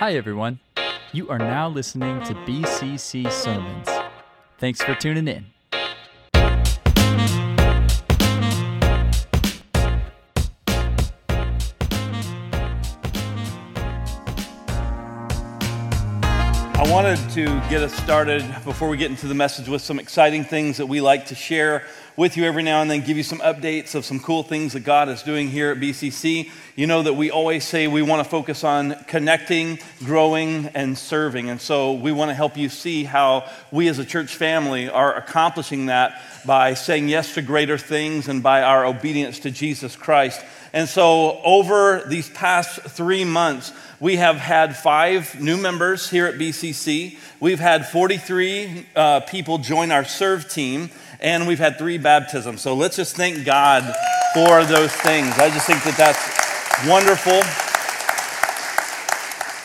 Hi, everyone. You are now listening to BCC Sermons. Thanks for tuning in. I wanted to get us started before we get into the message with some exciting things that we like to share with you every now and then, give you some updates of some cool things that God is doing here at BCC. You know that we always say we want to focus on connecting, growing, and serving. And so we want to help you see how we as a church family are accomplishing that by saying yes to greater things and by our obedience to Jesus Christ. And so, over these past three months, we have had five new members here at BCC. We've had 43 uh, people join our serve team, and we've had three baptisms. So, let's just thank God for those things. I just think that that's wonderful.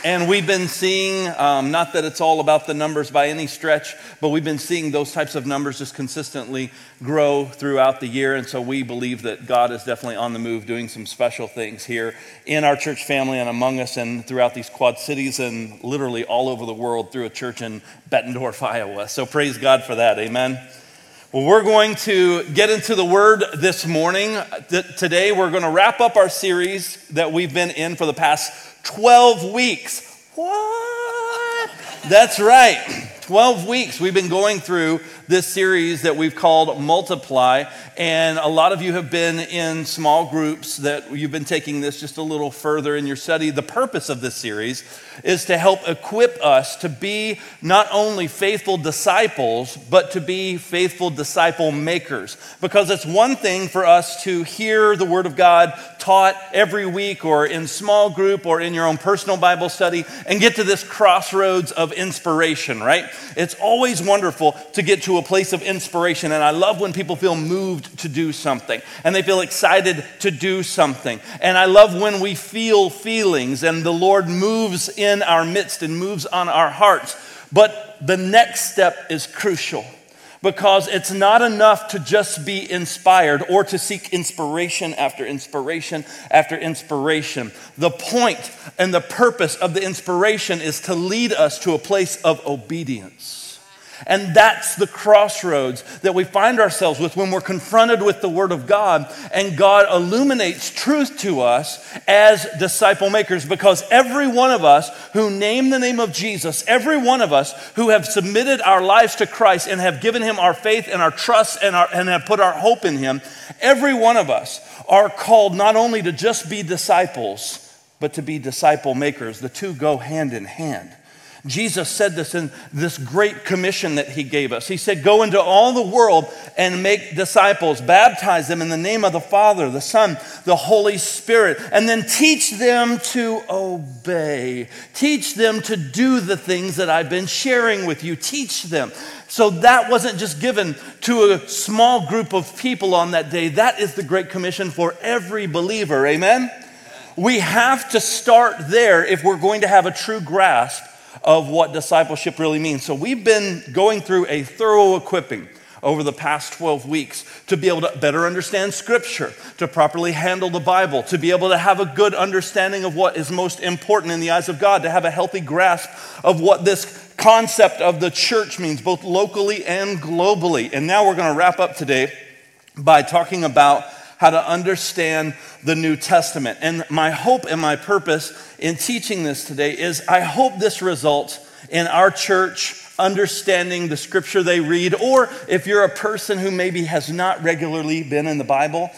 And we've been seeing, um, not that it's all about the numbers by any stretch, but we've been seeing those types of numbers just consistently grow throughout the year. And so we believe that God is definitely on the move doing some special things here in our church family and among us and throughout these quad cities and literally all over the world through a church in Bettendorf, Iowa. So praise God for that. Amen. Well, we're going to get into the word this morning. Today, we're going to wrap up our series that we've been in for the past 12 weeks. What? That's right. 12 weeks we've been going through this series that we've called Multiply. And a lot of you have been in small groups that you've been taking this just a little further in your study. The purpose of this series is to help equip us to be not only faithful disciples, but to be faithful disciple makers. Because it's one thing for us to hear the Word of God taught every week or in small group or in your own personal Bible study and get to this crossroads of inspiration, right? It's always wonderful to get to a place of inspiration. And I love when people feel moved to do something and they feel excited to do something. And I love when we feel feelings and the Lord moves in our midst and moves on our hearts. But the next step is crucial because it's not enough to just be inspired or to seek inspiration after inspiration after inspiration. The point and the purpose of the inspiration is to lead us to a place of obedience. And that's the crossroads that we find ourselves with when we're confronted with the Word of God and God illuminates truth to us as disciple makers. Because every one of us who name the name of Jesus, every one of us who have submitted our lives to Christ and have given Him our faith and our trust and, our, and have put our hope in Him, every one of us are called not only to just be disciples, but to be disciple makers. The two go hand in hand. Jesus said this in this great commission that he gave us. He said, Go into all the world and make disciples, baptize them in the name of the Father, the Son, the Holy Spirit, and then teach them to obey. Teach them to do the things that I've been sharing with you. Teach them. So that wasn't just given to a small group of people on that day. That is the Great Commission for every believer. Amen? We have to start there if we're going to have a true grasp of what discipleship really means. So we've been going through a thorough equipping over the past 12 weeks to be able to better understand Scripture, to properly handle the Bible, to be able to have a good understanding of what is most important in the eyes of God, to have a healthy grasp of what this concept of the church means, both locally and globally. And now we're going to wrap up today by talking about how to understand the New Testament. And my hope and my purpose in teaching this today is I hope this results in our church understanding the scripture they read, or if you're a person who maybe has not regularly been in the Bible,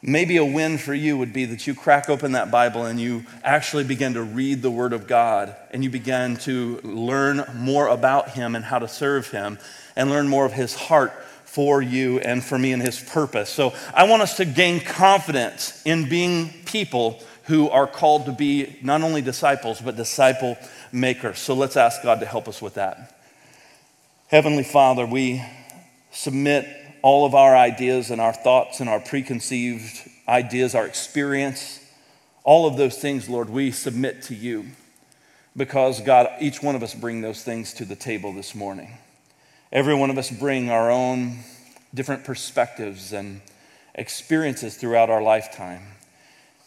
maybe a win for you would be that you crack open that Bible and you actually begin to read the Word of God and you begin to learn more about Him and how to serve Him and learn more of His heart for you and for me and His purpose. So I want us to gain confidence in being people who are called to be not only disciples, but disciple makers. So let's ask God to help us with that. Heavenly Father, we submit all of our ideas and our thoughts and our preconceived ideas, our experience, all of those things, Lord, we submit to you because, God, each one of us bring those things to the table this morning. Every one of us bring our own different perspectives and experiences throughout our lifetime.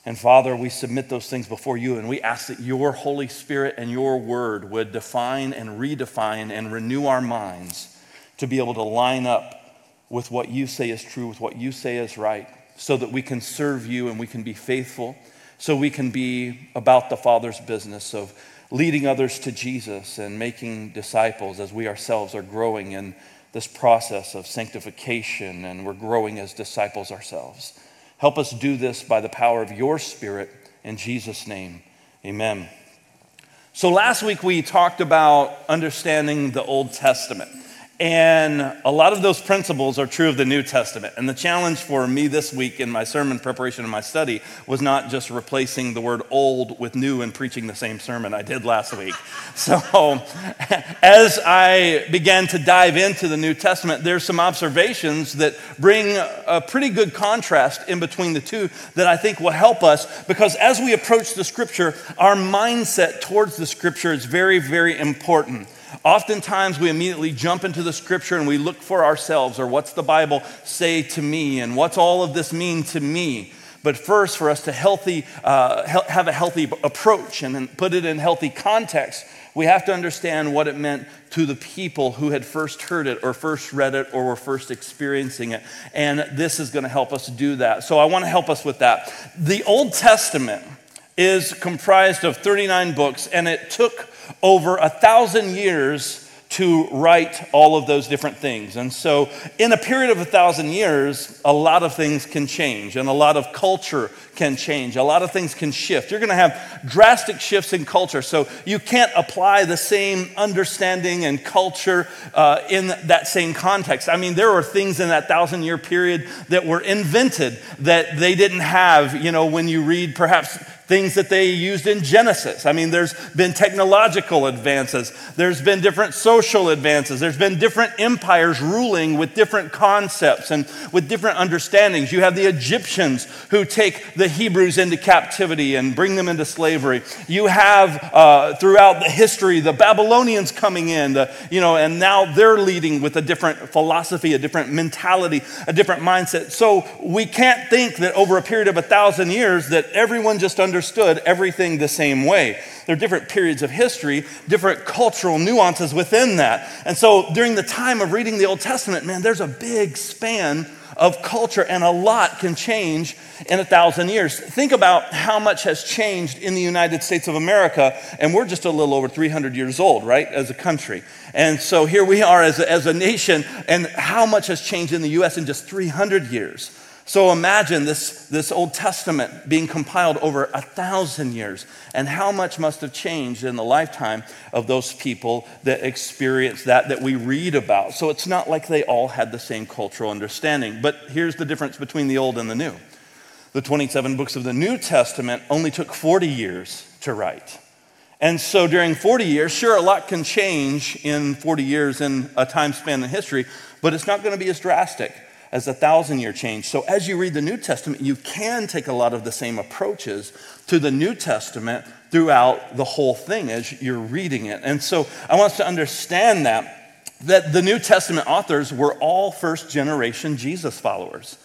And Father, we submit those things before you and we ask that your Holy Spirit and your word would define and redefine and renew our minds to be able to line up with what you say is true, with what you say is right, so that we can serve you and we can be faithful, so we can be about the Father's business of leading others to Jesus and making disciples as we ourselves are growing in this process of sanctification and we're growing as disciples ourselves. Help us do this by the power of your Spirit. In Jesus' name, amen. So, last week we talked about understanding the Old Testament. And a lot of those principles are true of the New Testament. And the challenge for me this week in my sermon preparation and my study was not just replacing the word old with new and preaching the same sermon I did last week. So, as I began to dive into the New Testament, there's some observations that bring a pretty good contrast in between the two that I think will help us because as we approach the scripture, our mindset towards the scripture is very, very important. Oftentimes, we immediately jump into the scripture and we look for ourselves, or what's the Bible say to me, and what's all of this mean to me. But first, for us to healthy, uh, have a healthy approach and put it in healthy context, we have to understand what it meant to the people who had first heard it or first read it or were first experiencing it. And this is going to help us do that. So I want to help us with that. The Old Testament is comprised of 39 books, and it took over a thousand years to write all of those different things. And so, in a period of a thousand years, a lot of things can change, and a lot of culture can change. A lot of things can shift. You're going to have drastic shifts in culture. So, you can't apply the same understanding and culture uh, in that same context. I mean, there were things in that thousand year period that were invented that they didn't have, you know, when you read perhaps things that they used in Genesis. I mean, there's been technological advances, there's been different social advances, there's been different empires ruling with different concepts and with different understandings. You have the Egyptians who take the Hebrews into captivity and bring them into slavery. You have uh, throughout the history the Babylonians coming in, the, you know, and now they're leading with a different philosophy, a different mentality, a different mindset. So we can't think that over a period of a thousand years that everyone just understands understood everything the same way. There are different periods of history, different cultural nuances within that. And so during the time of reading the Old Testament, man, there's a big span of culture, and a lot can change in a thousand years. Think about how much has changed in the United States of America, and we're just a little over 300 years old, right, as a country. And so here we are as a, as a nation, and how much has changed in the U.S. in just 300 years. So imagine this, this Old Testament being compiled over a thousand years, and how much must have changed in the lifetime of those people that experienced that, that we read about. So it's not like they all had the same cultural understanding. But here's the difference between the Old and the New the 27 books of the New Testament only took 40 years to write. And so during 40 years, sure, a lot can change in 40 years in a time span in history, but it's not going to be as drastic as a thousand year change. So as you read the New Testament, you can take a lot of the same approaches to the New Testament throughout the whole thing as you're reading it. And so I want us to understand that that the New Testament authors were all first generation Jesus followers.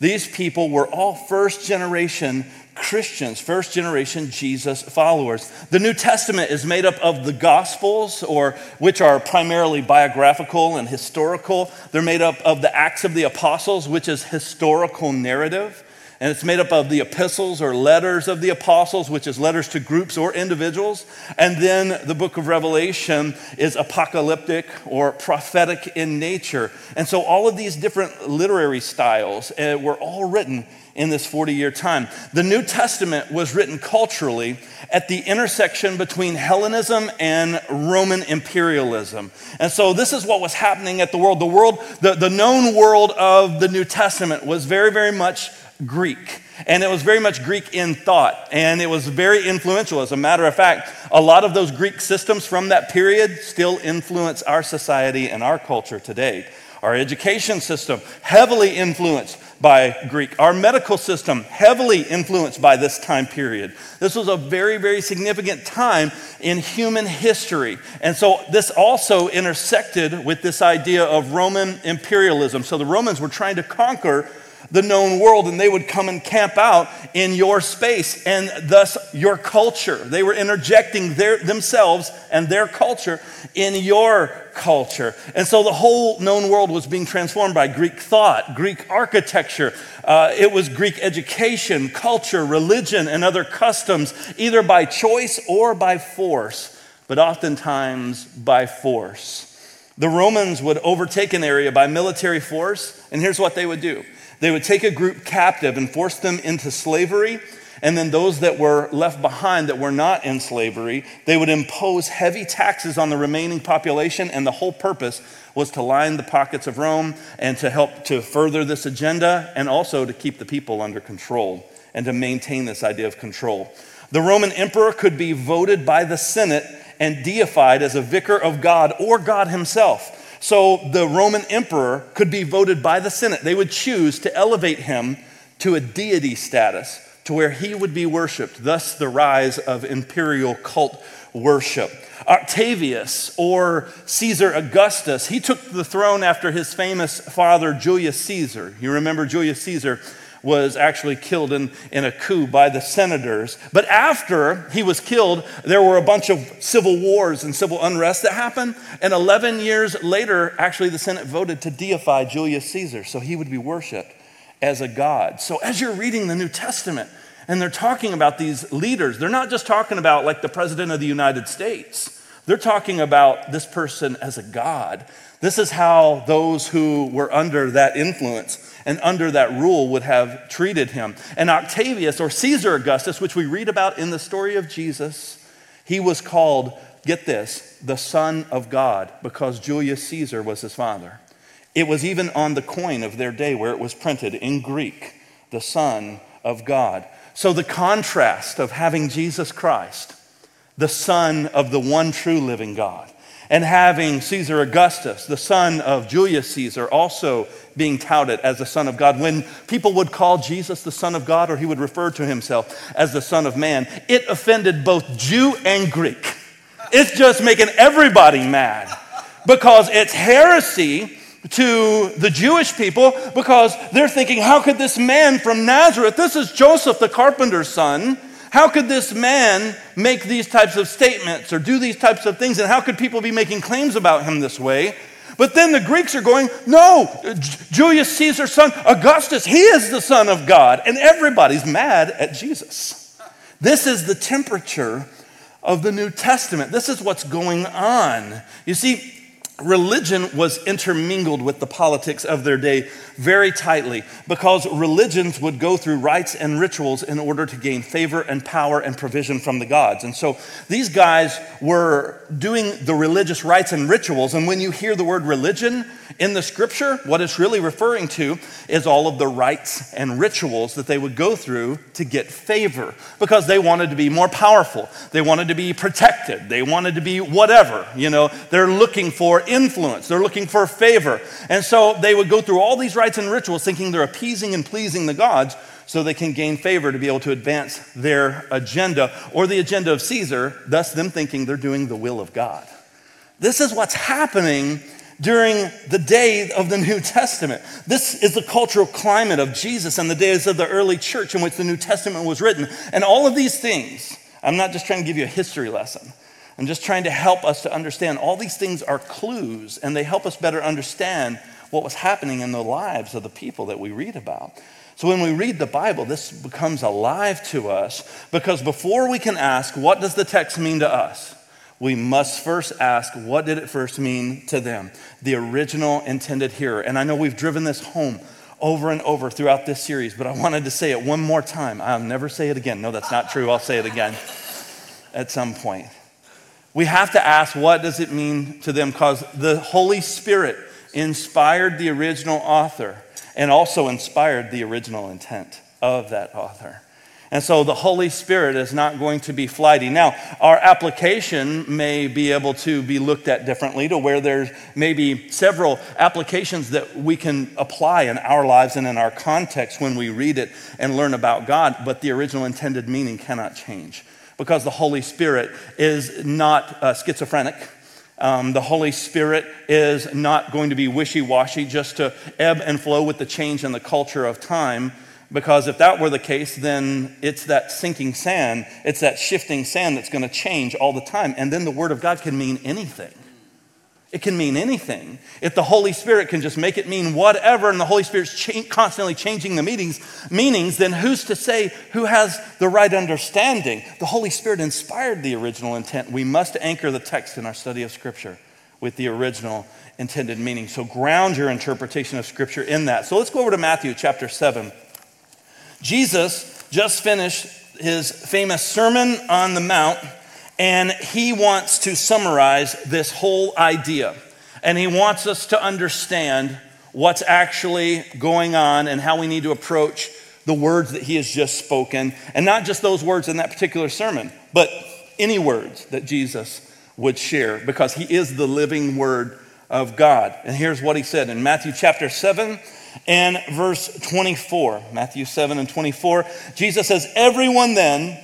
These people were all first generation Christians, first generation Jesus followers. The New Testament is made up of the Gospels, or which are primarily biographical and historical. They're made up of the Acts of the Apostles, which is historical narrative. And it's made up of the epistles or letters of the apostles, which is letters to groups or individuals. And then the book of Revelation is apocalyptic or prophetic in nature. And so all of these different literary styles uh, were all written in this 40 year time. The New Testament was written culturally at the intersection between Hellenism and Roman imperialism. And so this is what was happening at the world. The world, the, the known world of the New Testament was very, very much Greek. And it was very much Greek in thought, and it was very influential. As a matter of fact, a lot of those Greek systems from that period still influence our society and our culture today. Our education system, heavily influenced by Greek. Our medical system, heavily influenced by this time period. This was a very, very significant time in human history. And so this also intersected with this idea of Roman imperialism. So the Romans were trying to conquer the known world and they would come and camp out in your space and thus your culture. They were interjecting their, themselves and their culture in your culture. And so the whole known world was being transformed by Greek thought, Greek architecture. Uh, it was Greek education, culture, religion, and other customs, either by choice or by force, but oftentimes by force. The Romans would overtake an area by military force, and here's what they would do they would take a group captive and force them into slavery. And then those that were left behind that were not in slavery, they would impose heavy taxes on the remaining population. And the whole purpose was to line the pockets of Rome and to help to further this agenda and also to keep the people under control and to maintain this idea of control. The Roman emperor could be voted by the Senate and deified as a vicar of God or God himself. So the Roman emperor could be voted by the Senate. They would choose to elevate him to a deity status, to where he would be worshiped, thus, the rise of imperial cult worship. Octavius or Caesar Augustus, he took the throne after his famous father, Julius Caesar. You remember Julius Caesar was actually killed in, in a coup by the senators. But after he was killed, there were a bunch of civil wars and civil unrest that happened. And 11 years later, actually, the Senate voted to deify Julius Caesar so he would be worshiped as a god. So as you're reading the New Testament, and they're talking about these leaders, they're not just talking about like the President of the United States. They're talking about this person as a God. This is how those who were under that influence and under that rule would have treated him. And Octavius, or Caesar Augustus, which we read about in the story of Jesus, he was called, get this, the Son of God, because Julius Caesar was his father. It was even on the coin of their day where it was printed in Greek, the Son of God. So the contrast of having Jesus Christ, the Son of the one true living God, and having Caesar Augustus, the son of Julius Caesar, also being touted as the Son of God. When people would call Jesus the Son of God, or he would refer to himself as the Son of Man, it offended both Jew and Greek. It's just making everybody mad because it's heresy to the Jewish people because they're thinking, how could this man from Nazareth, this is Joseph the carpenter's son, how could this man make these types of statements or do these types of things? And how could people be making claims about him this way? But then the Greeks are going, no, Julius Caesar's son, Augustus, he is the son of God. And everybody's mad at Jesus. This is the temperature of the New Testament. This is what's going on. You see, religion was intermingled with the politics of their day very tightly because religions would go through rites and rituals in order to gain favor and power and provision from the gods. And so these guys were doing the religious rites and rituals. And when you hear the word religion in the scripture, what it's really referring to is all of the rites and rituals that they would go through to get favor because they wanted to be more powerful. They wanted to be protected. They wanted to be whatever. You know, they're looking for influence, they're looking for favor. And so they would go through all these rites and rituals thinking they're appeasing and pleasing the gods so they can gain favor to be able to advance their agenda or the agenda of Caesar, thus, them thinking they're doing the will of God. This is what's happening during the day of the New Testament. This is the cultural climate of Jesus and the days of the early church in which the New Testament was written. And all of these things, I'm not just trying to give you a history lesson. I'm just trying to help us to understand all these things are clues and they help us better understand what was happening in the lives of the people that we read about. So when we read the Bible, this becomes alive to us because before we can ask, what does the text mean to us? We must first ask, what did it first mean to them? The original intended hearer. And I know we've driven this home over and over throughout this series, but I wanted to say it one more time. I'll never say it again. No, that's not true. I'll say it again at some point we have to ask what does it mean to them? Because the holy spirit inspired the original author and also inspired the original intent of that author. And so the holy spirit is not going to be flighty. Now our application may be able to be looked at differently to where there's maybe several applications that we can apply in our lives and in our context when we read it and learn about god but the original intended meaning cannot change because the Holy Spirit is not uh, schizophrenic. Um, the Holy Spirit is not going to be wishy washy just to ebb and flow with the change in the culture of time. Because if that were the case, then it's that sinking sand, it's that shifting sand that's going to change all the time. And then the Word of God can mean anything. It can mean anything. If the Holy Spirit can just make it mean whatever, and the Holy Spirit's cha- constantly changing the meanings, meanings, then who's to say who has the right understanding? The Holy Spirit inspired the original intent. We must anchor the text in our study of Scripture with the original intended meaning. So ground your interpretation of Scripture in that. So let's go over to Matthew chapter 7. Jesus just finished his famous Sermon on the Mount and he wants to summarize this whole idea. And he wants us to understand what's actually going on and how we need to approach the words that he has just spoken. And not just those words in that particular sermon, but any words that Jesus would share because he is the living word of God. And here's what he said in Matthew chapter 7 and verse 24. Matthew 7 and 24. Jesus says, Everyone then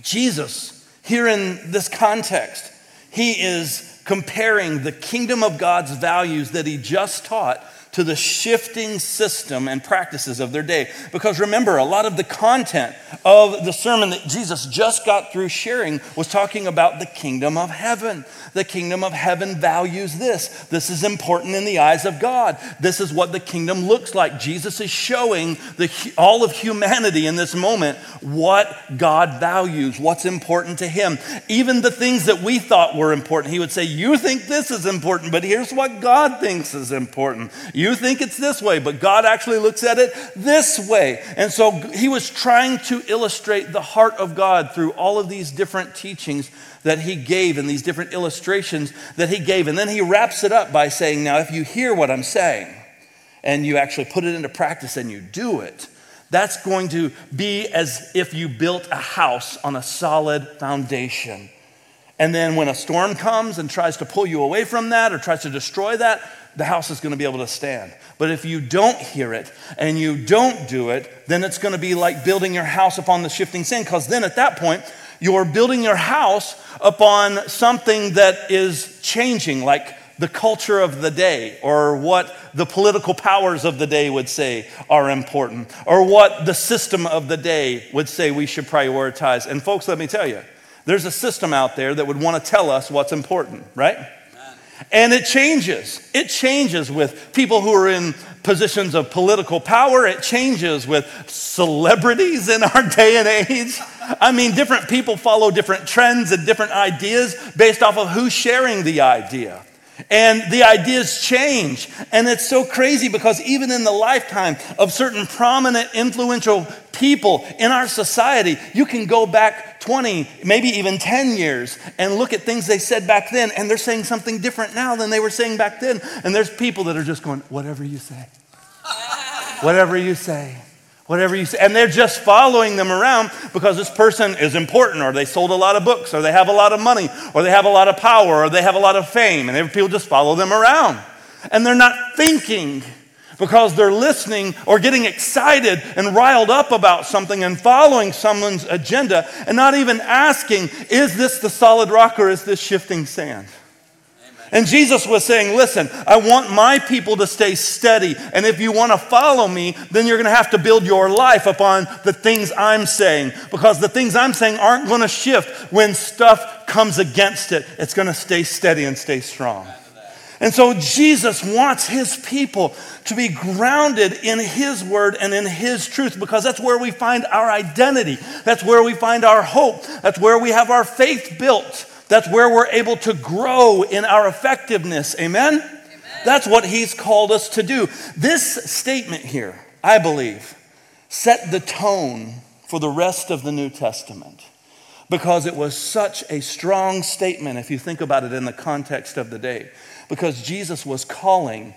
Jesus, here in this context, he is comparing the kingdom of God's values that he just taught to the shifting system and practices of their day. Because remember, a lot of the content of the sermon that Jesus just got through sharing was talking about the kingdom of heaven. The kingdom of heaven values this. This is important in the eyes of God. This is what the kingdom looks like. Jesus is showing the, all of humanity in this moment what God values, what's important to Him. Even the things that we thought were important, He would say, You think this is important, but here's what God thinks is important. You think it's this way, but God actually looks at it this way. And so he was trying to illustrate the heart of God through all of these different teachings that he gave and these different illustrations that he gave. And then he wraps it up by saying, Now, if you hear what I'm saying and you actually put it into practice and you do it, that's going to be as if you built a house on a solid foundation. And then when a storm comes and tries to pull you away from that or tries to destroy that, the house is going to be able to stand. But if you don't hear it and you don't do it, then it's going to be like building your house upon the shifting sand, because then at that point, you're building your house upon something that is changing, like the culture of the day, or what the political powers of the day would say are important, or what the system of the day would say we should prioritize. And folks, let me tell you, there's a system out there that would want to tell us what's important, right? And it changes. It changes with people who are in positions of political power. It changes with celebrities in our day and age. I mean, different people follow different trends and different ideas based off of who's sharing the idea. And the ideas change. And it's so crazy because even in the lifetime of certain prominent, influential people in our society, you can go back 20, maybe even 10 years and look at things they said back then, and they're saying something different now than they were saying back then. And there's people that are just going, whatever you say. whatever you say whatever you say. And they're just following them around because this person is important, or they sold a lot of books, or they have a lot of money, or they have a lot of power, or they have a lot of fame. And people just follow them around. And they're not thinking because they're listening or getting excited and riled up about something and following someone's agenda and not even asking, is this the solid rock or is this shifting sand? And Jesus was saying, Listen, I want my people to stay steady. And if you want to follow me, then you're going to have to build your life upon the things I'm saying. Because the things I'm saying aren't going to shift when stuff comes against it. It's going to stay steady and stay strong. And so Jesus wants his people to be grounded in his word and in his truth because that's where we find our identity. That's where we find our hope. That's where we have our faith built. That's where we're able to grow in our effectiveness. Amen? Amen? That's what he's called us to do. This statement here, I believe, set the tone for the rest of the New Testament because it was such a strong statement if you think about it in the context of the day. Because Jesus was calling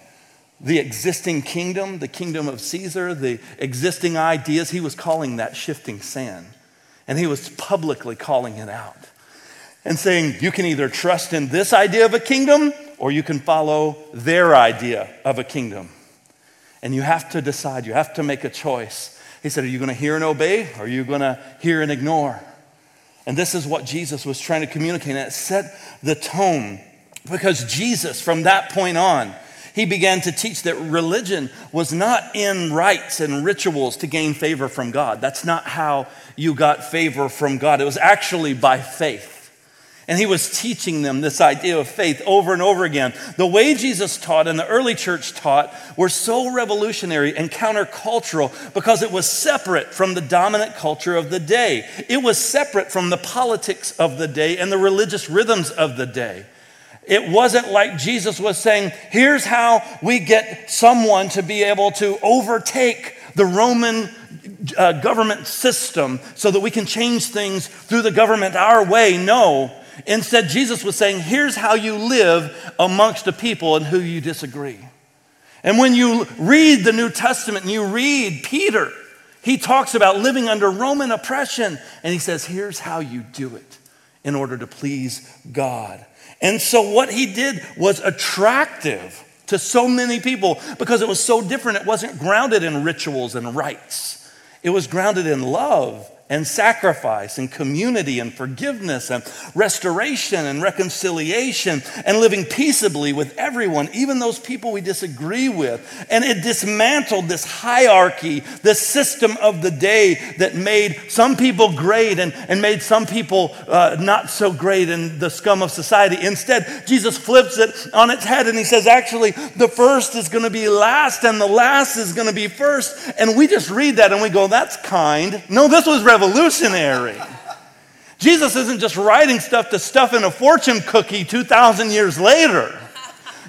the existing kingdom, the kingdom of Caesar, the existing ideas, he was calling that shifting sand. And he was publicly calling it out and saying, You can either trust in this idea of a kingdom or you can follow their idea of a kingdom. And you have to decide, you have to make a choice. He said, Are you going to hear and obey or are you going to hear and ignore? And this is what Jesus was trying to communicate. And it set the tone because Jesus, from that point on, he began to teach that religion was not in rites and rituals to gain favor from God. That's not how you got favor from God. It was actually by faith. And he was teaching them this idea of faith over and over again. The way Jesus taught and the early church taught were so revolutionary and countercultural because it was separate from the dominant culture of the day. It was separate from the politics of the day and the religious rhythms of the day. It wasn't like Jesus was saying, here's how we get someone to be able to overtake the Roman uh, government system so that we can change things through the government our way. No. Instead, Jesus was saying, here's how you live amongst a people and who you disagree. And when you read the New Testament and you read Peter, he talks about living under Roman oppression. And he says, here's how you do it in order to please God. And so what he did was attractive to so many people because it was so different. It wasn't grounded in rituals and rites, it was grounded in love and sacrifice and community and forgiveness and restoration and reconciliation and living peaceably with everyone, even those people we disagree with. And it dismantled this hierarchy, this system of the day that made some people great and, and made some people uh, not so great in the scum of society. Instead, Jesus flips it on its head and he says, actually, the first is going to be last and the last is going to be first. And we just read that and we go, that's kind. No, this was revolutionary. Jesus isn't just writing stuff to stuff in a fortune cookie 2,000 years later.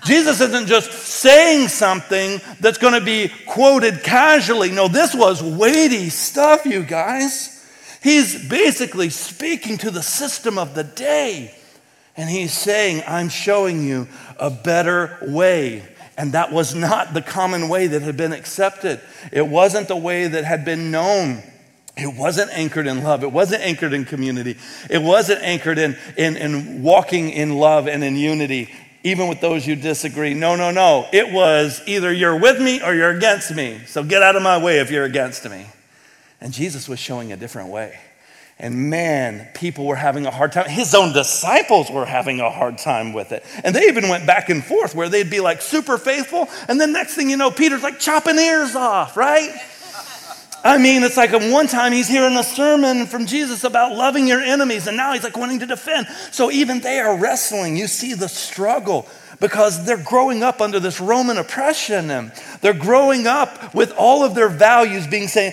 Jesus isn't just saying something that's going to be quoted casually. No, this was weighty stuff, you guys. He's basically speaking to the system of the day. And he's saying, I'm showing you a better way. And that was not the common way that had been accepted, it wasn't the way that had been known. It wasn't anchored in love. It wasn't anchored in community. It wasn't anchored in, in, in walking in love and in unity, even with those you disagree. No, no, no. It was either you're with me or you're against me. So get out of my way if you're against me. And Jesus was showing a different way. And man, people were having a hard time. His own disciples were having a hard time with it. And they even went back and forth where they'd be like super faithful. And then next thing you know, Peter's like chopping ears off, right? I mean, it's like one time he's hearing a sermon from Jesus about loving your enemies, and now he's like wanting to defend. So even they are wrestling. You see the struggle because they're growing up under this Roman oppression and they're growing up with all of their values being saying,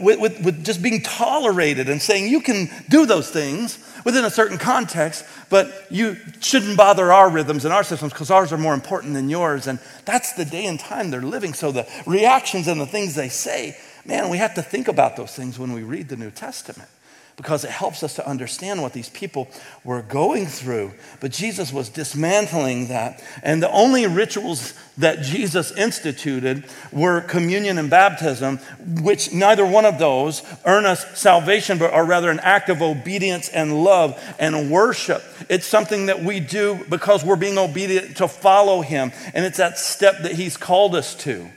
with, with, with just being tolerated and saying you can do those things within a certain context, but you shouldn't bother our rhythms and our systems because ours are more important than yours. And that's the day and time they're living. So the reactions and the things they say Man, we have to think about those things when we read the New Testament because it helps us to understand what these people were going through. But Jesus was dismantling that. And the only rituals that Jesus instituted were communion and baptism, which neither one of those earn us salvation, but are rather an act of obedience and love and worship. It's something that we do because we're being obedient to follow Him. And it's that step that He's called us to.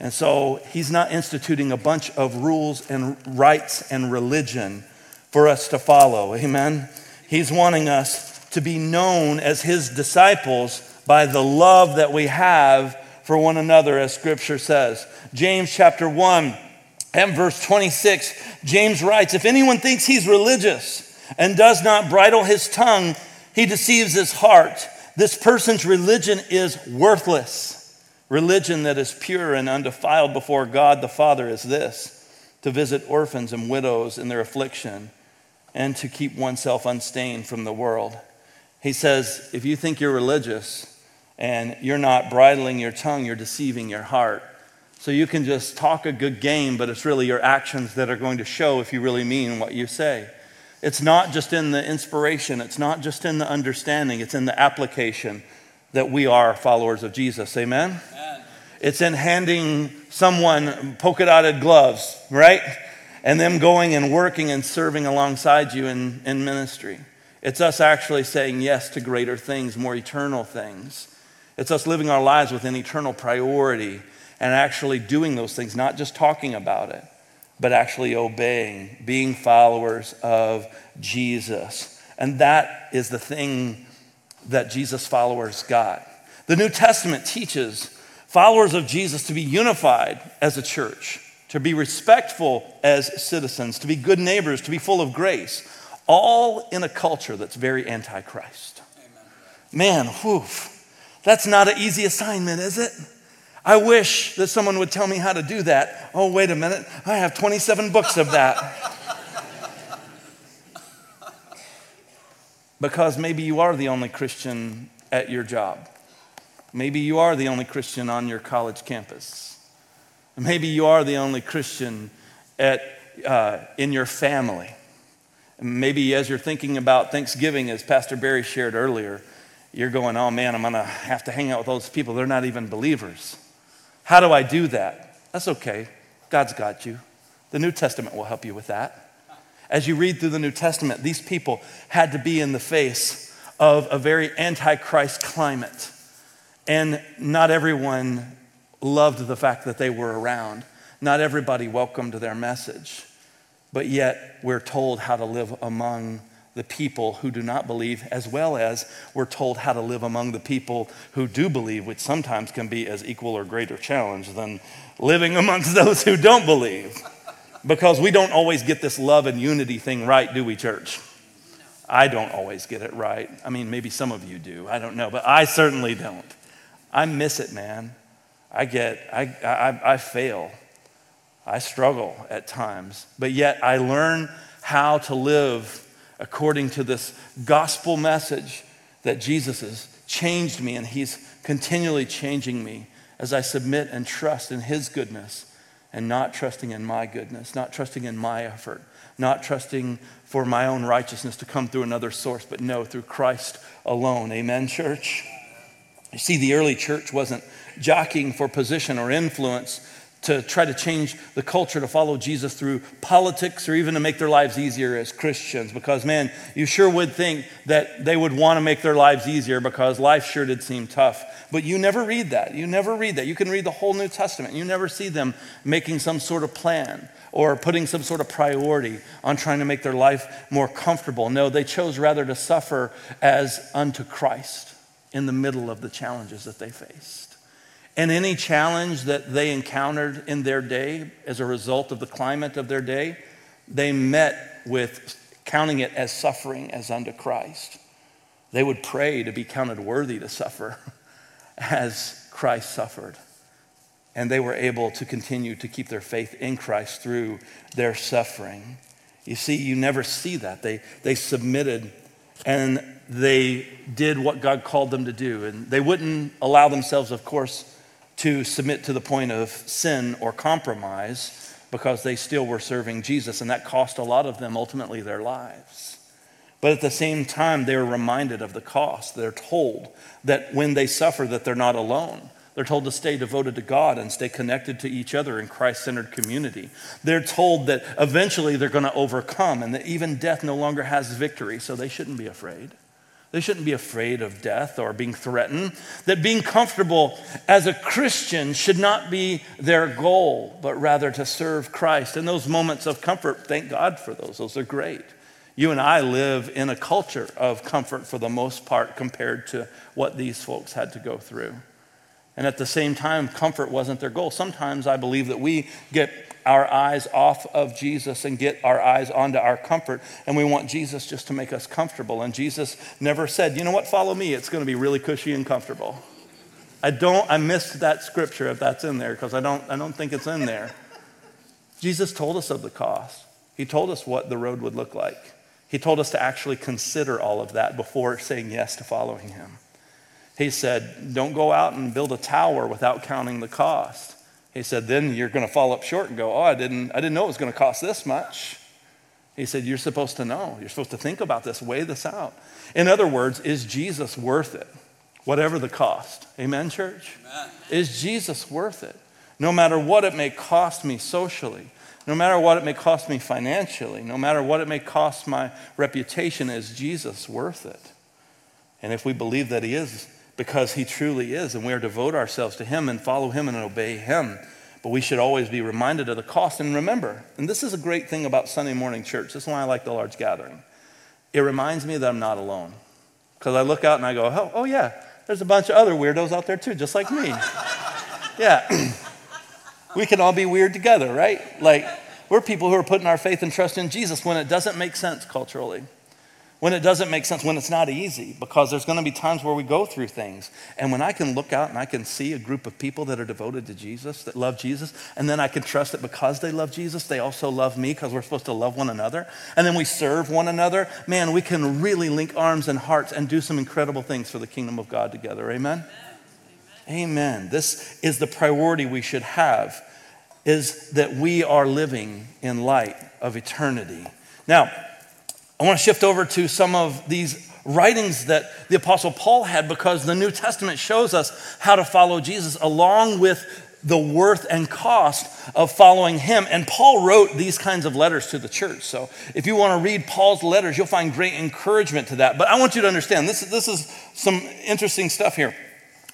And so he's not instituting a bunch of rules and rites and religion for us to follow. Amen. He's wanting us to be known as his disciples by the love that we have for one another, as scripture says. James chapter 1 and verse 26, James writes If anyone thinks he's religious and does not bridle his tongue, he deceives his heart. This person's religion is worthless. Religion that is pure and undefiled before God the Father is this to visit orphans and widows in their affliction and to keep oneself unstained from the world. He says, if you think you're religious and you're not bridling your tongue, you're deceiving your heart. So you can just talk a good game, but it's really your actions that are going to show if you really mean what you say. It's not just in the inspiration, it's not just in the understanding, it's in the application that we are followers of Jesus. Amen? It's in handing someone polka dotted gloves, right? And them going and working and serving alongside you in, in ministry. It's us actually saying yes to greater things, more eternal things. It's us living our lives with an eternal priority and actually doing those things, not just talking about it, but actually obeying, being followers of Jesus. And that is the thing that Jesus' followers got. The New Testament teaches followers of Jesus to be unified as a church, to be respectful as citizens, to be good neighbors, to be full of grace, all in a culture that's very anti Christ. Man, whew, that's not an easy assignment, is it? I wish that someone would tell me how to do that. Oh, wait a minute, I have 27 books of that. because maybe you are the only Christian at your job. Maybe you are the only Christian on your college campus. Maybe you are the only Christian at, uh, in your family. Maybe as you're thinking about Thanksgiving, as Pastor Barry shared earlier, you're going, oh man, I'm going to have to hang out with those people. They're not even believers. How do I do that? That's okay. God's got you. The New Testament will help you with that. As you read through the New Testament, these people had to be in the face of a very antichrist climate. And not everyone loved the fact that they were around. Not everybody welcomed their message. But yet, we're told how to live among the people who do not believe, as well as we're told how to live among the people who do believe, which sometimes can be as equal or greater challenge than living amongst those who don't believe because we don't always get this love and unity thing right, do we, church? I don't always get it right. I mean, maybe some of you do. I don't know, but I certainly don't. I miss it, man. I get, I, I, I fail. I struggle at times, but yet I learn how to live according to this gospel message that Jesus has changed me and he's continually changing me as I submit and trust in his goodness and not trusting in my goodness, not trusting in my effort, not trusting for my own righteousness to come through another source, but no, through Christ alone. Amen, church? You see, the early church wasn't jockeying for position or influence to try to change the culture to follow Jesus through politics or even to make their lives easier as Christians. Because, man, you sure would think that they would want to make their lives easier because life sure did seem tough. But you never read that. You never read that. You can read the whole New Testament. You never see them making some sort of plan or putting some sort of priority on trying to make their life more comfortable. No, they chose rather to suffer as unto Christ in the middle of the challenges that they faced. And any challenge that they encountered in their day as a result of the climate of their day, they met with counting it as suffering as unto Christ. They would pray to be counted worthy to suffer as Christ suffered. And they were able to continue to keep their faith in Christ through their suffering. You see, you never see that. They, they submitted and they did what God called them to do. And they wouldn't allow themselves, of course, to submit to the point of sin or compromise because they still were serving Jesus, and that cost a lot of them ultimately their lives. But at the same time, they were reminded of the cost. They're told that when they suffer, that they're not alone. They're told to stay devoted to God and stay connected to each other in Christ centered community. They're told that eventually they're going to overcome and that even death no longer has victory, so they shouldn't be afraid. They shouldn't be afraid of death or being threatened. That being comfortable as a Christian should not be their goal, but rather to serve Christ. And those moments of comfort, thank God for those. Those are great. You and I live in a culture of comfort for the most part compared to what these folks had to go through. And at the same time, comfort wasn't their goal. Sometimes I believe that we get our eyes off of Jesus and get our eyes onto our comfort, and we want Jesus just to make us comfortable. And Jesus never said, you know what, follow me, it's going to be really cushy and comfortable. I don't, I missed that scripture if that's in there because I don't, I don't think it's in there. Jesus told us of the cost. He told us what the road would look like. He told us to actually consider all of that before saying yes to following him. He said, Don't go out and build a tower without counting the cost. He said, Then you're going to fall up short and go, Oh, I didn't, I didn't know it was going to cost this much. He said, You're supposed to know. You're supposed to think about this, weigh this out. In other words, is Jesus worth it? whatever the cost. Amen, church? Amen. Is Jesus worth it? No matter what it may cost me socially, no matter what it may cost me financially, no matter what it may cost my reputation, is Jesus worth it? And if we believe that He is, because He truly is, and we are to devote ourselves to Him and follow Him and obey Him, but we should always be reminded of the cost. And remember, and this is a great thing about Sunday morning church, this is why I like the large gathering. It reminds me that I'm not alone. Because I look out and I go, oh, oh, yeah, there's a bunch of other weirdos out there too, just like me. yeah. we can all be weird together, right? Like, we're people who are putting our faith and trust in Jesus when it doesn't make sense culturally when it doesn't make sense, when it's not easy, because there's going to be times where we go through things. And when I can look out and I can see a group of people that are devoted to Jesus, that love Jesus, and then I can trust that because they love Jesus, they also love me because we're supposed to love one another, and then we serve one another, man, we can really link arms and hearts and do some incredible things for the kingdom of God together. Amen? Amen. Amen. This is the priority we should have, is that we are living in light of eternity. Now, I want to shift over to some of these writings that the Apostle Paul had because the New Testament shows us how to follow Jesus along with the worth and cost of following him. And Paul wrote these kinds of letters to the church. So if you want to read Paul's letters, you'll find great encouragement to that. But I want you to understand this, this is some interesting stuff here.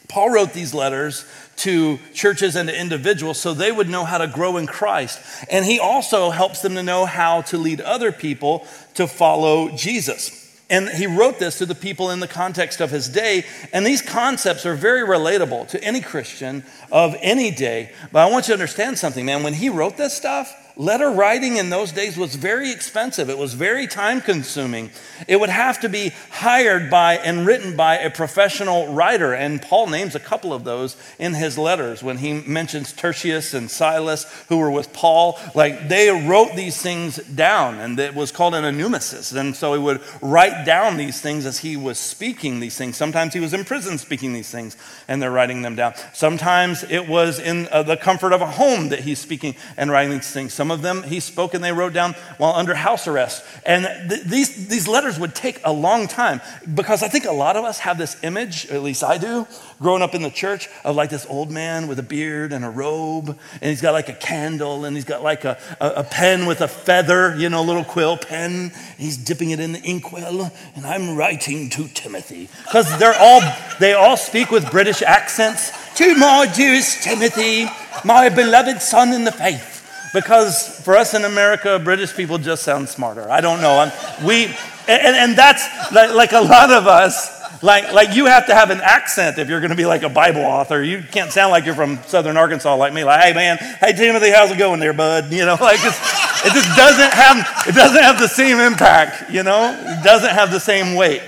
Paul wrote these letters to churches and to individuals so they would know how to grow in Christ. And he also helps them to know how to lead other people to follow Jesus. And he wrote this to the people in the context of his day. And these concepts are very relatable to any Christian of any day. But I want you to understand something, man. When he wrote this stuff, Letter writing in those days was very expensive. It was very time consuming. It would have to be hired by and written by a professional writer. And Paul names a couple of those in his letters when he mentions Tertius and Silas, who were with Paul. Like they wrote these things down, and it was called an amanuensis. And so he would write down these things as he was speaking these things. Sometimes he was in prison speaking these things, and they're writing them down. Sometimes it was in uh, the comfort of a home that he's speaking and writing these things. Some of them he spoke and they wrote down while under house arrest. And th- these, these letters would take a long time because I think a lot of us have this image, at least I do, growing up in the church, of like this old man with a beard and a robe, and he's got like a candle and he's got like a, a, a pen with a feather, you know, a little quill pen. He's dipping it in the inkwell, and I'm writing to Timothy. Because they're all, they all speak with British accents. To my dearest Timothy, my beloved son in the faith because for us in America, British people just sound smarter. I don't know. I'm, we, and, and that's like, like, a lot of us. Like, like you have to have an accent if you're going to be like a Bible author. You can't sound like you're from Southern Arkansas like me. Like, hey man, hey Timothy, how's it going there, bud? You know, like it just doesn't have it doesn't have the same impact. You know, it doesn't have the same weight.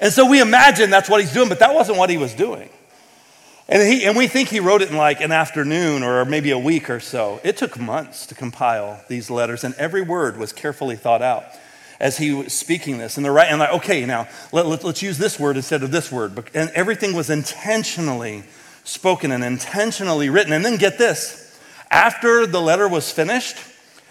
And so we imagine that's what he's doing, but that wasn't what he was doing. And, he, and we think he wrote it in like an afternoon or maybe a week or so. It took months to compile these letters, and every word was carefully thought out as he was speaking this. And they're right, and like, okay, now let, let, let's use this word instead of this word. And everything was intentionally spoken and intentionally written. And then get this after the letter was finished,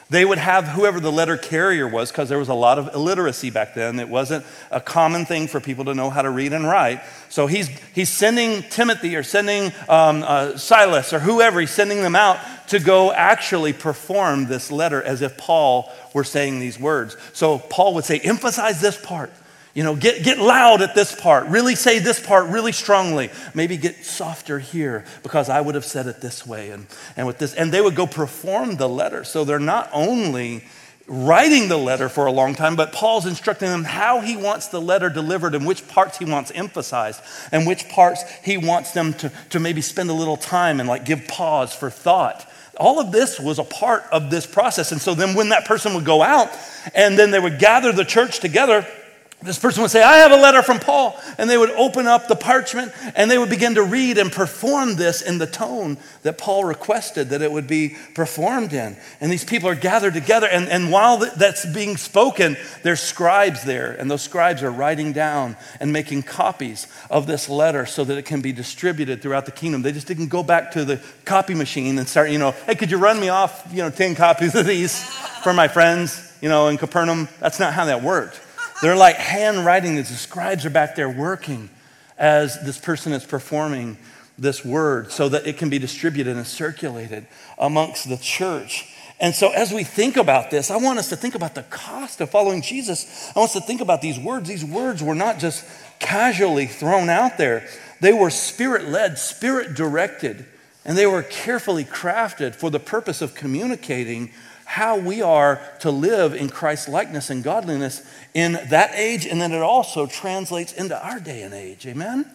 they would have whoever the letter carrier was, because there was a lot of illiteracy back then. It wasn't a common thing for people to know how to read and write. So he's, he's sending Timothy or sending um, uh, Silas or whoever, he's sending them out to go actually perform this letter as if Paul were saying these words. So Paul would say, emphasize this part. You know, get, get loud at this part. Really say this part really strongly. Maybe get softer here because I would have said it this way and, and with this. And they would go perform the letter. So they're not only writing the letter for a long time, but Paul's instructing them how he wants the letter delivered and which parts he wants emphasized and which parts he wants them to, to maybe spend a little time and like give pause for thought. All of this was a part of this process. And so then when that person would go out and then they would gather the church together, this person would say, I have a letter from Paul. And they would open up the parchment and they would begin to read and perform this in the tone that Paul requested that it would be performed in. And these people are gathered together. And, and while that's being spoken, there's scribes there. And those scribes are writing down and making copies of this letter so that it can be distributed throughout the kingdom. They just didn't go back to the copy machine and start, you know, hey, could you run me off, you know, 10 copies of these for my friends, you know, in Capernaum? That's not how that worked. They're like handwriting. The scribes are back there working as this person is performing this word so that it can be distributed and circulated amongst the church. And so, as we think about this, I want us to think about the cost of following Jesus. I want us to think about these words. These words were not just casually thrown out there, they were spirit led, spirit directed, and they were carefully crafted for the purpose of communicating how we are to live in Christ's likeness and godliness in that age, and then it also translates into our day and age. Amen?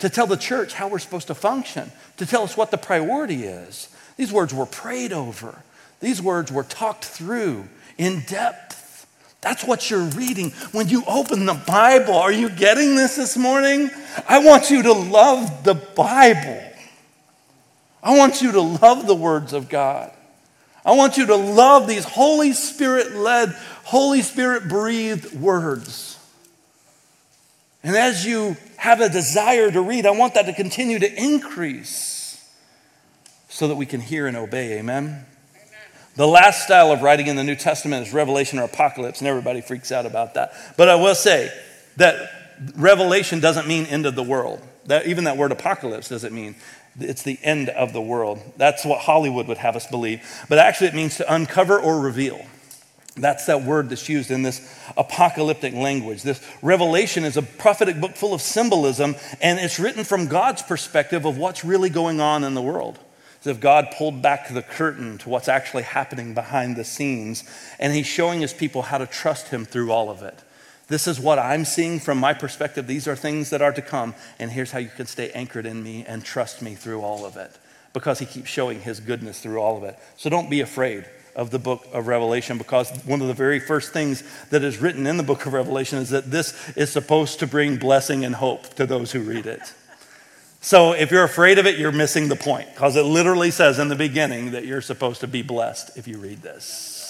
To tell the church how we're supposed to function, to tell us what the priority is. These words were prayed over, these words were talked through in depth. That's what you're reading when you open the Bible. Are you getting this this morning? I want you to love the Bible. I want you to love the words of God. I want you to love these Holy Spirit led, Holy Spirit breathed words. And as you have a desire to read, I want that to continue to increase so that we can hear and obey. Amen. The last style of writing in the New Testament is Revelation or Apocalypse, and everybody freaks out about that. But I will say that Revelation doesn't mean end of the world. That, even that word apocalypse doesn't mean it's the end of the world. That's what Hollywood would have us believe. But actually, it means to uncover or reveal. That's that word that's used in this apocalyptic language. This revelation is a prophetic book full of symbolism, and it's written from God's perspective of what's really going on in the world. As if God pulled back the curtain to what's actually happening behind the scenes, and He's showing His people how to trust Him through all of it. This is what I'm seeing from my perspective. These are things that are to come. And here's how you can stay anchored in me and trust me through all of it because he keeps showing his goodness through all of it. So don't be afraid of the book of Revelation because one of the very first things that is written in the book of Revelation is that this is supposed to bring blessing and hope to those who read it. So if you're afraid of it, you're missing the point because it literally says in the beginning that you're supposed to be blessed if you read this.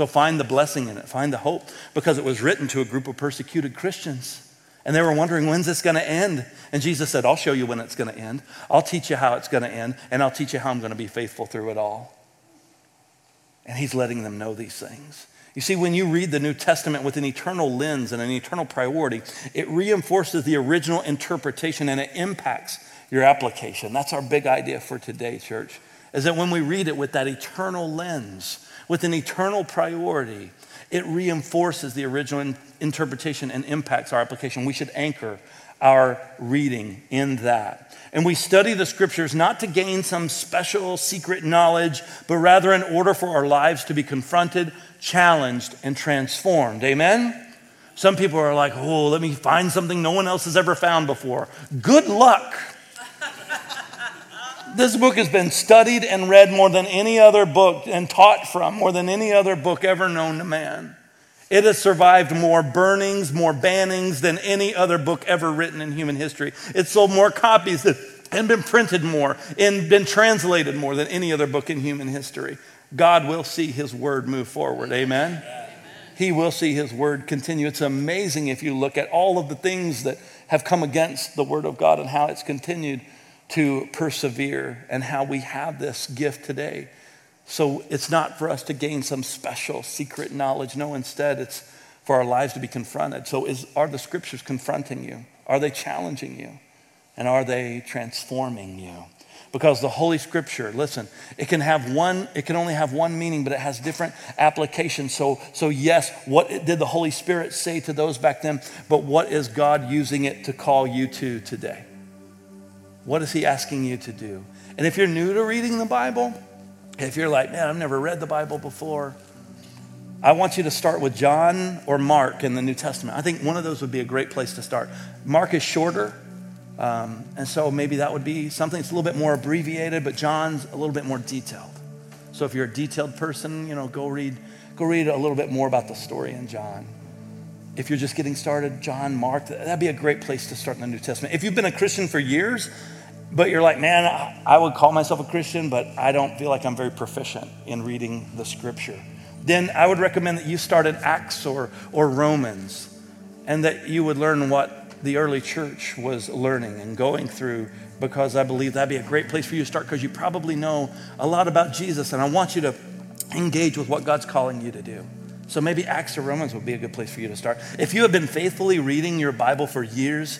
So find the blessing in it, find the hope, because it was written to a group of persecuted Christians. And they were wondering, when's this going to end? And Jesus said, I'll show you when it's going to end. I'll teach you how it's going to end, and I'll teach you how I'm going to be faithful through it all. And he's letting them know these things. You see, when you read the New Testament with an eternal lens and an eternal priority, it reinforces the original interpretation and it impacts your application. That's our big idea for today, church, is that when we read it with that eternal lens, with an eternal priority, it reinforces the original interpretation and impacts our application. We should anchor our reading in that. And we study the scriptures not to gain some special secret knowledge, but rather in order for our lives to be confronted, challenged, and transformed. Amen? Some people are like, oh, let me find something no one else has ever found before. Good luck. This book has been studied and read more than any other book and taught from more than any other book ever known to man. It has survived more burnings, more bannings than any other book ever written in human history. It's sold more copies and been printed more and been translated more than any other book in human history. God will see his word move forward. Amen. He will see his word continue. It's amazing if you look at all of the things that have come against the word of God and how it's continued to persevere and how we have this gift today. So it's not for us to gain some special secret knowledge. No, instead, it's for our lives to be confronted. So is, are the scriptures confronting you? Are they challenging you? And are they transforming you? Because the Holy Scripture, listen, it can have one, it can only have one meaning, but it has different applications. So, so yes, what did the Holy Spirit say to those back then? But what is God using it to call you to today? What is he asking you to do? And if you're new to reading the Bible, if you're like, man, I've never read the Bible before, I want you to start with John or Mark in the New Testament. I think one of those would be a great place to start. Mark is shorter, um, and so maybe that would be something that's a little bit more abbreviated, but John's a little bit more detailed. So if you're a detailed person, you know, go read, go read a little bit more about the story in John if you're just getting started, John, Mark, that'd be a great place to start in the New Testament. If you've been a Christian for years, but you're like, man, I would call myself a Christian, but I don't feel like I'm very proficient in reading the scripture, then I would recommend that you start in Acts or, or Romans and that you would learn what the early church was learning and going through because I believe that'd be a great place for you to start because you probably know a lot about Jesus and I want you to engage with what God's calling you to do. So maybe Acts or Romans would be a good place for you to start. If you have been faithfully reading your Bible for years,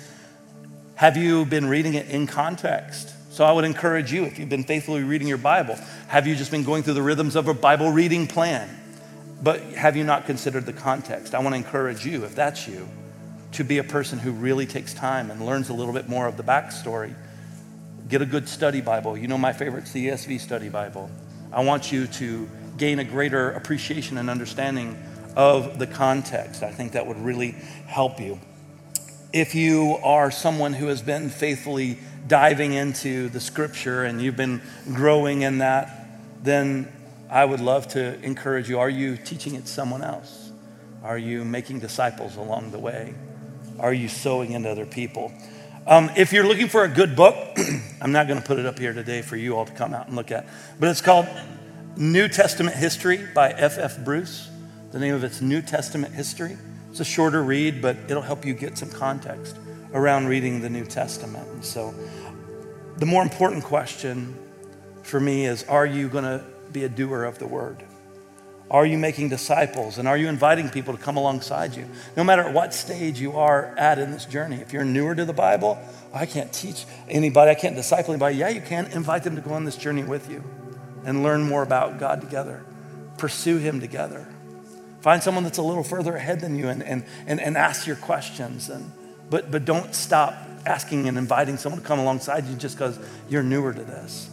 Have you been reading it in context? So I would encourage you, if you've been faithfully reading your Bible, have you just been going through the rhythms of a Bible reading plan? But have you not considered the context? I want to encourage you, if that's you, to be a person who really takes time and learns a little bit more of the backstory. Get a good study Bible. You know my favorite CSB study Bible. I want you to gain a greater appreciation and understanding of the context. I think that would really help you. If you are someone who has been faithfully diving into the scripture and you've been growing in that, then I would love to encourage you. Are you teaching it someone else? Are you making disciples along the way? Are you sowing into other people? Um, if you're looking for a good book, I'm not going to put it up here today for you all to come out and look at, but it's called New Testament History by F.F. F. Bruce. The name of it's New Testament History. It's a shorter read, but it'll help you get some context around reading the New Testament. And so, the more important question for me is Are you going to be a doer of the word? Are you making disciples? And are you inviting people to come alongside you? No matter what stage you are at in this journey. If you're newer to the Bible, I can't teach anybody, I can't disciple anybody. Yeah, you can invite them to go on this journey with you and learn more about God together, pursue Him together. Find someone that's a little further ahead than you and, and, and, and ask your questions. And, but, but don't stop asking and inviting someone to come alongside you just because you're newer to this.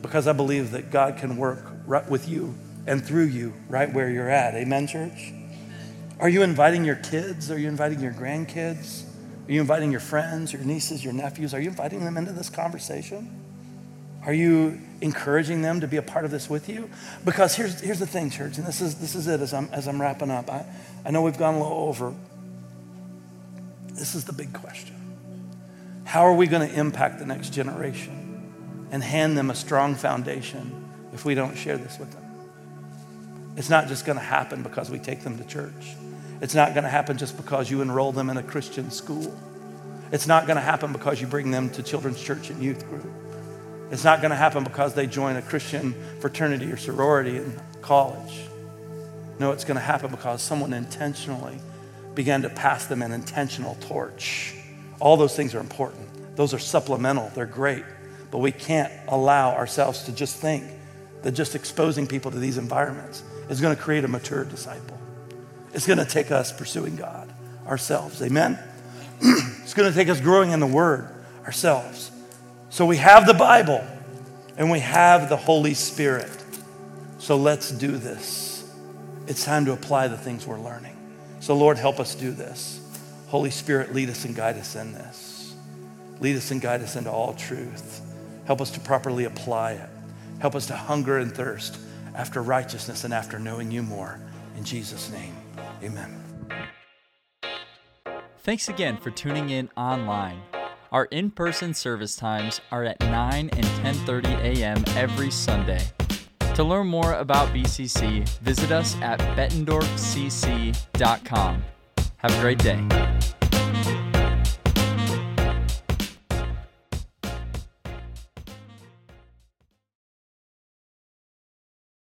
Because I believe that God can work right with you and through you right where you're at. Amen, church? Are you inviting your kids? Are you inviting your grandkids? Are you inviting your friends, your nieces, your nephews? Are you inviting them into this conversation? Are you encouraging them to be a part of this with you? Because here's, here's the thing, church, and this is, this is it as I'm, as I'm wrapping up. I, I know we've gone a little over. This is the big question How are we going to impact the next generation and hand them a strong foundation if we don't share this with them? It's not just going to happen because we take them to church. It's not going to happen just because you enroll them in a Christian school. It's not going to happen because you bring them to children's church and youth group. It's not going to happen because they join a Christian fraternity or sorority in college. No, it's going to happen because someone intentionally began to pass them an intentional torch. All those things are important. Those are supplemental, they're great. But we can't allow ourselves to just think that just exposing people to these environments is going to create a mature disciple. It's going to take us pursuing God ourselves. Amen? it's going to take us growing in the Word ourselves. So we have the Bible and we have the Holy Spirit. So let's do this. It's time to apply the things we're learning. So, Lord, help us do this. Holy Spirit, lead us and guide us in this. Lead us and guide us into all truth. Help us to properly apply it. Help us to hunger and thirst after righteousness and after knowing you more. In Jesus' name, amen. Thanks again for tuning in online. Our in-person service times are at 9 and 10:30 a.m. every Sunday. To learn more about BCC, visit us at bettendorfcc.com. Have a great day.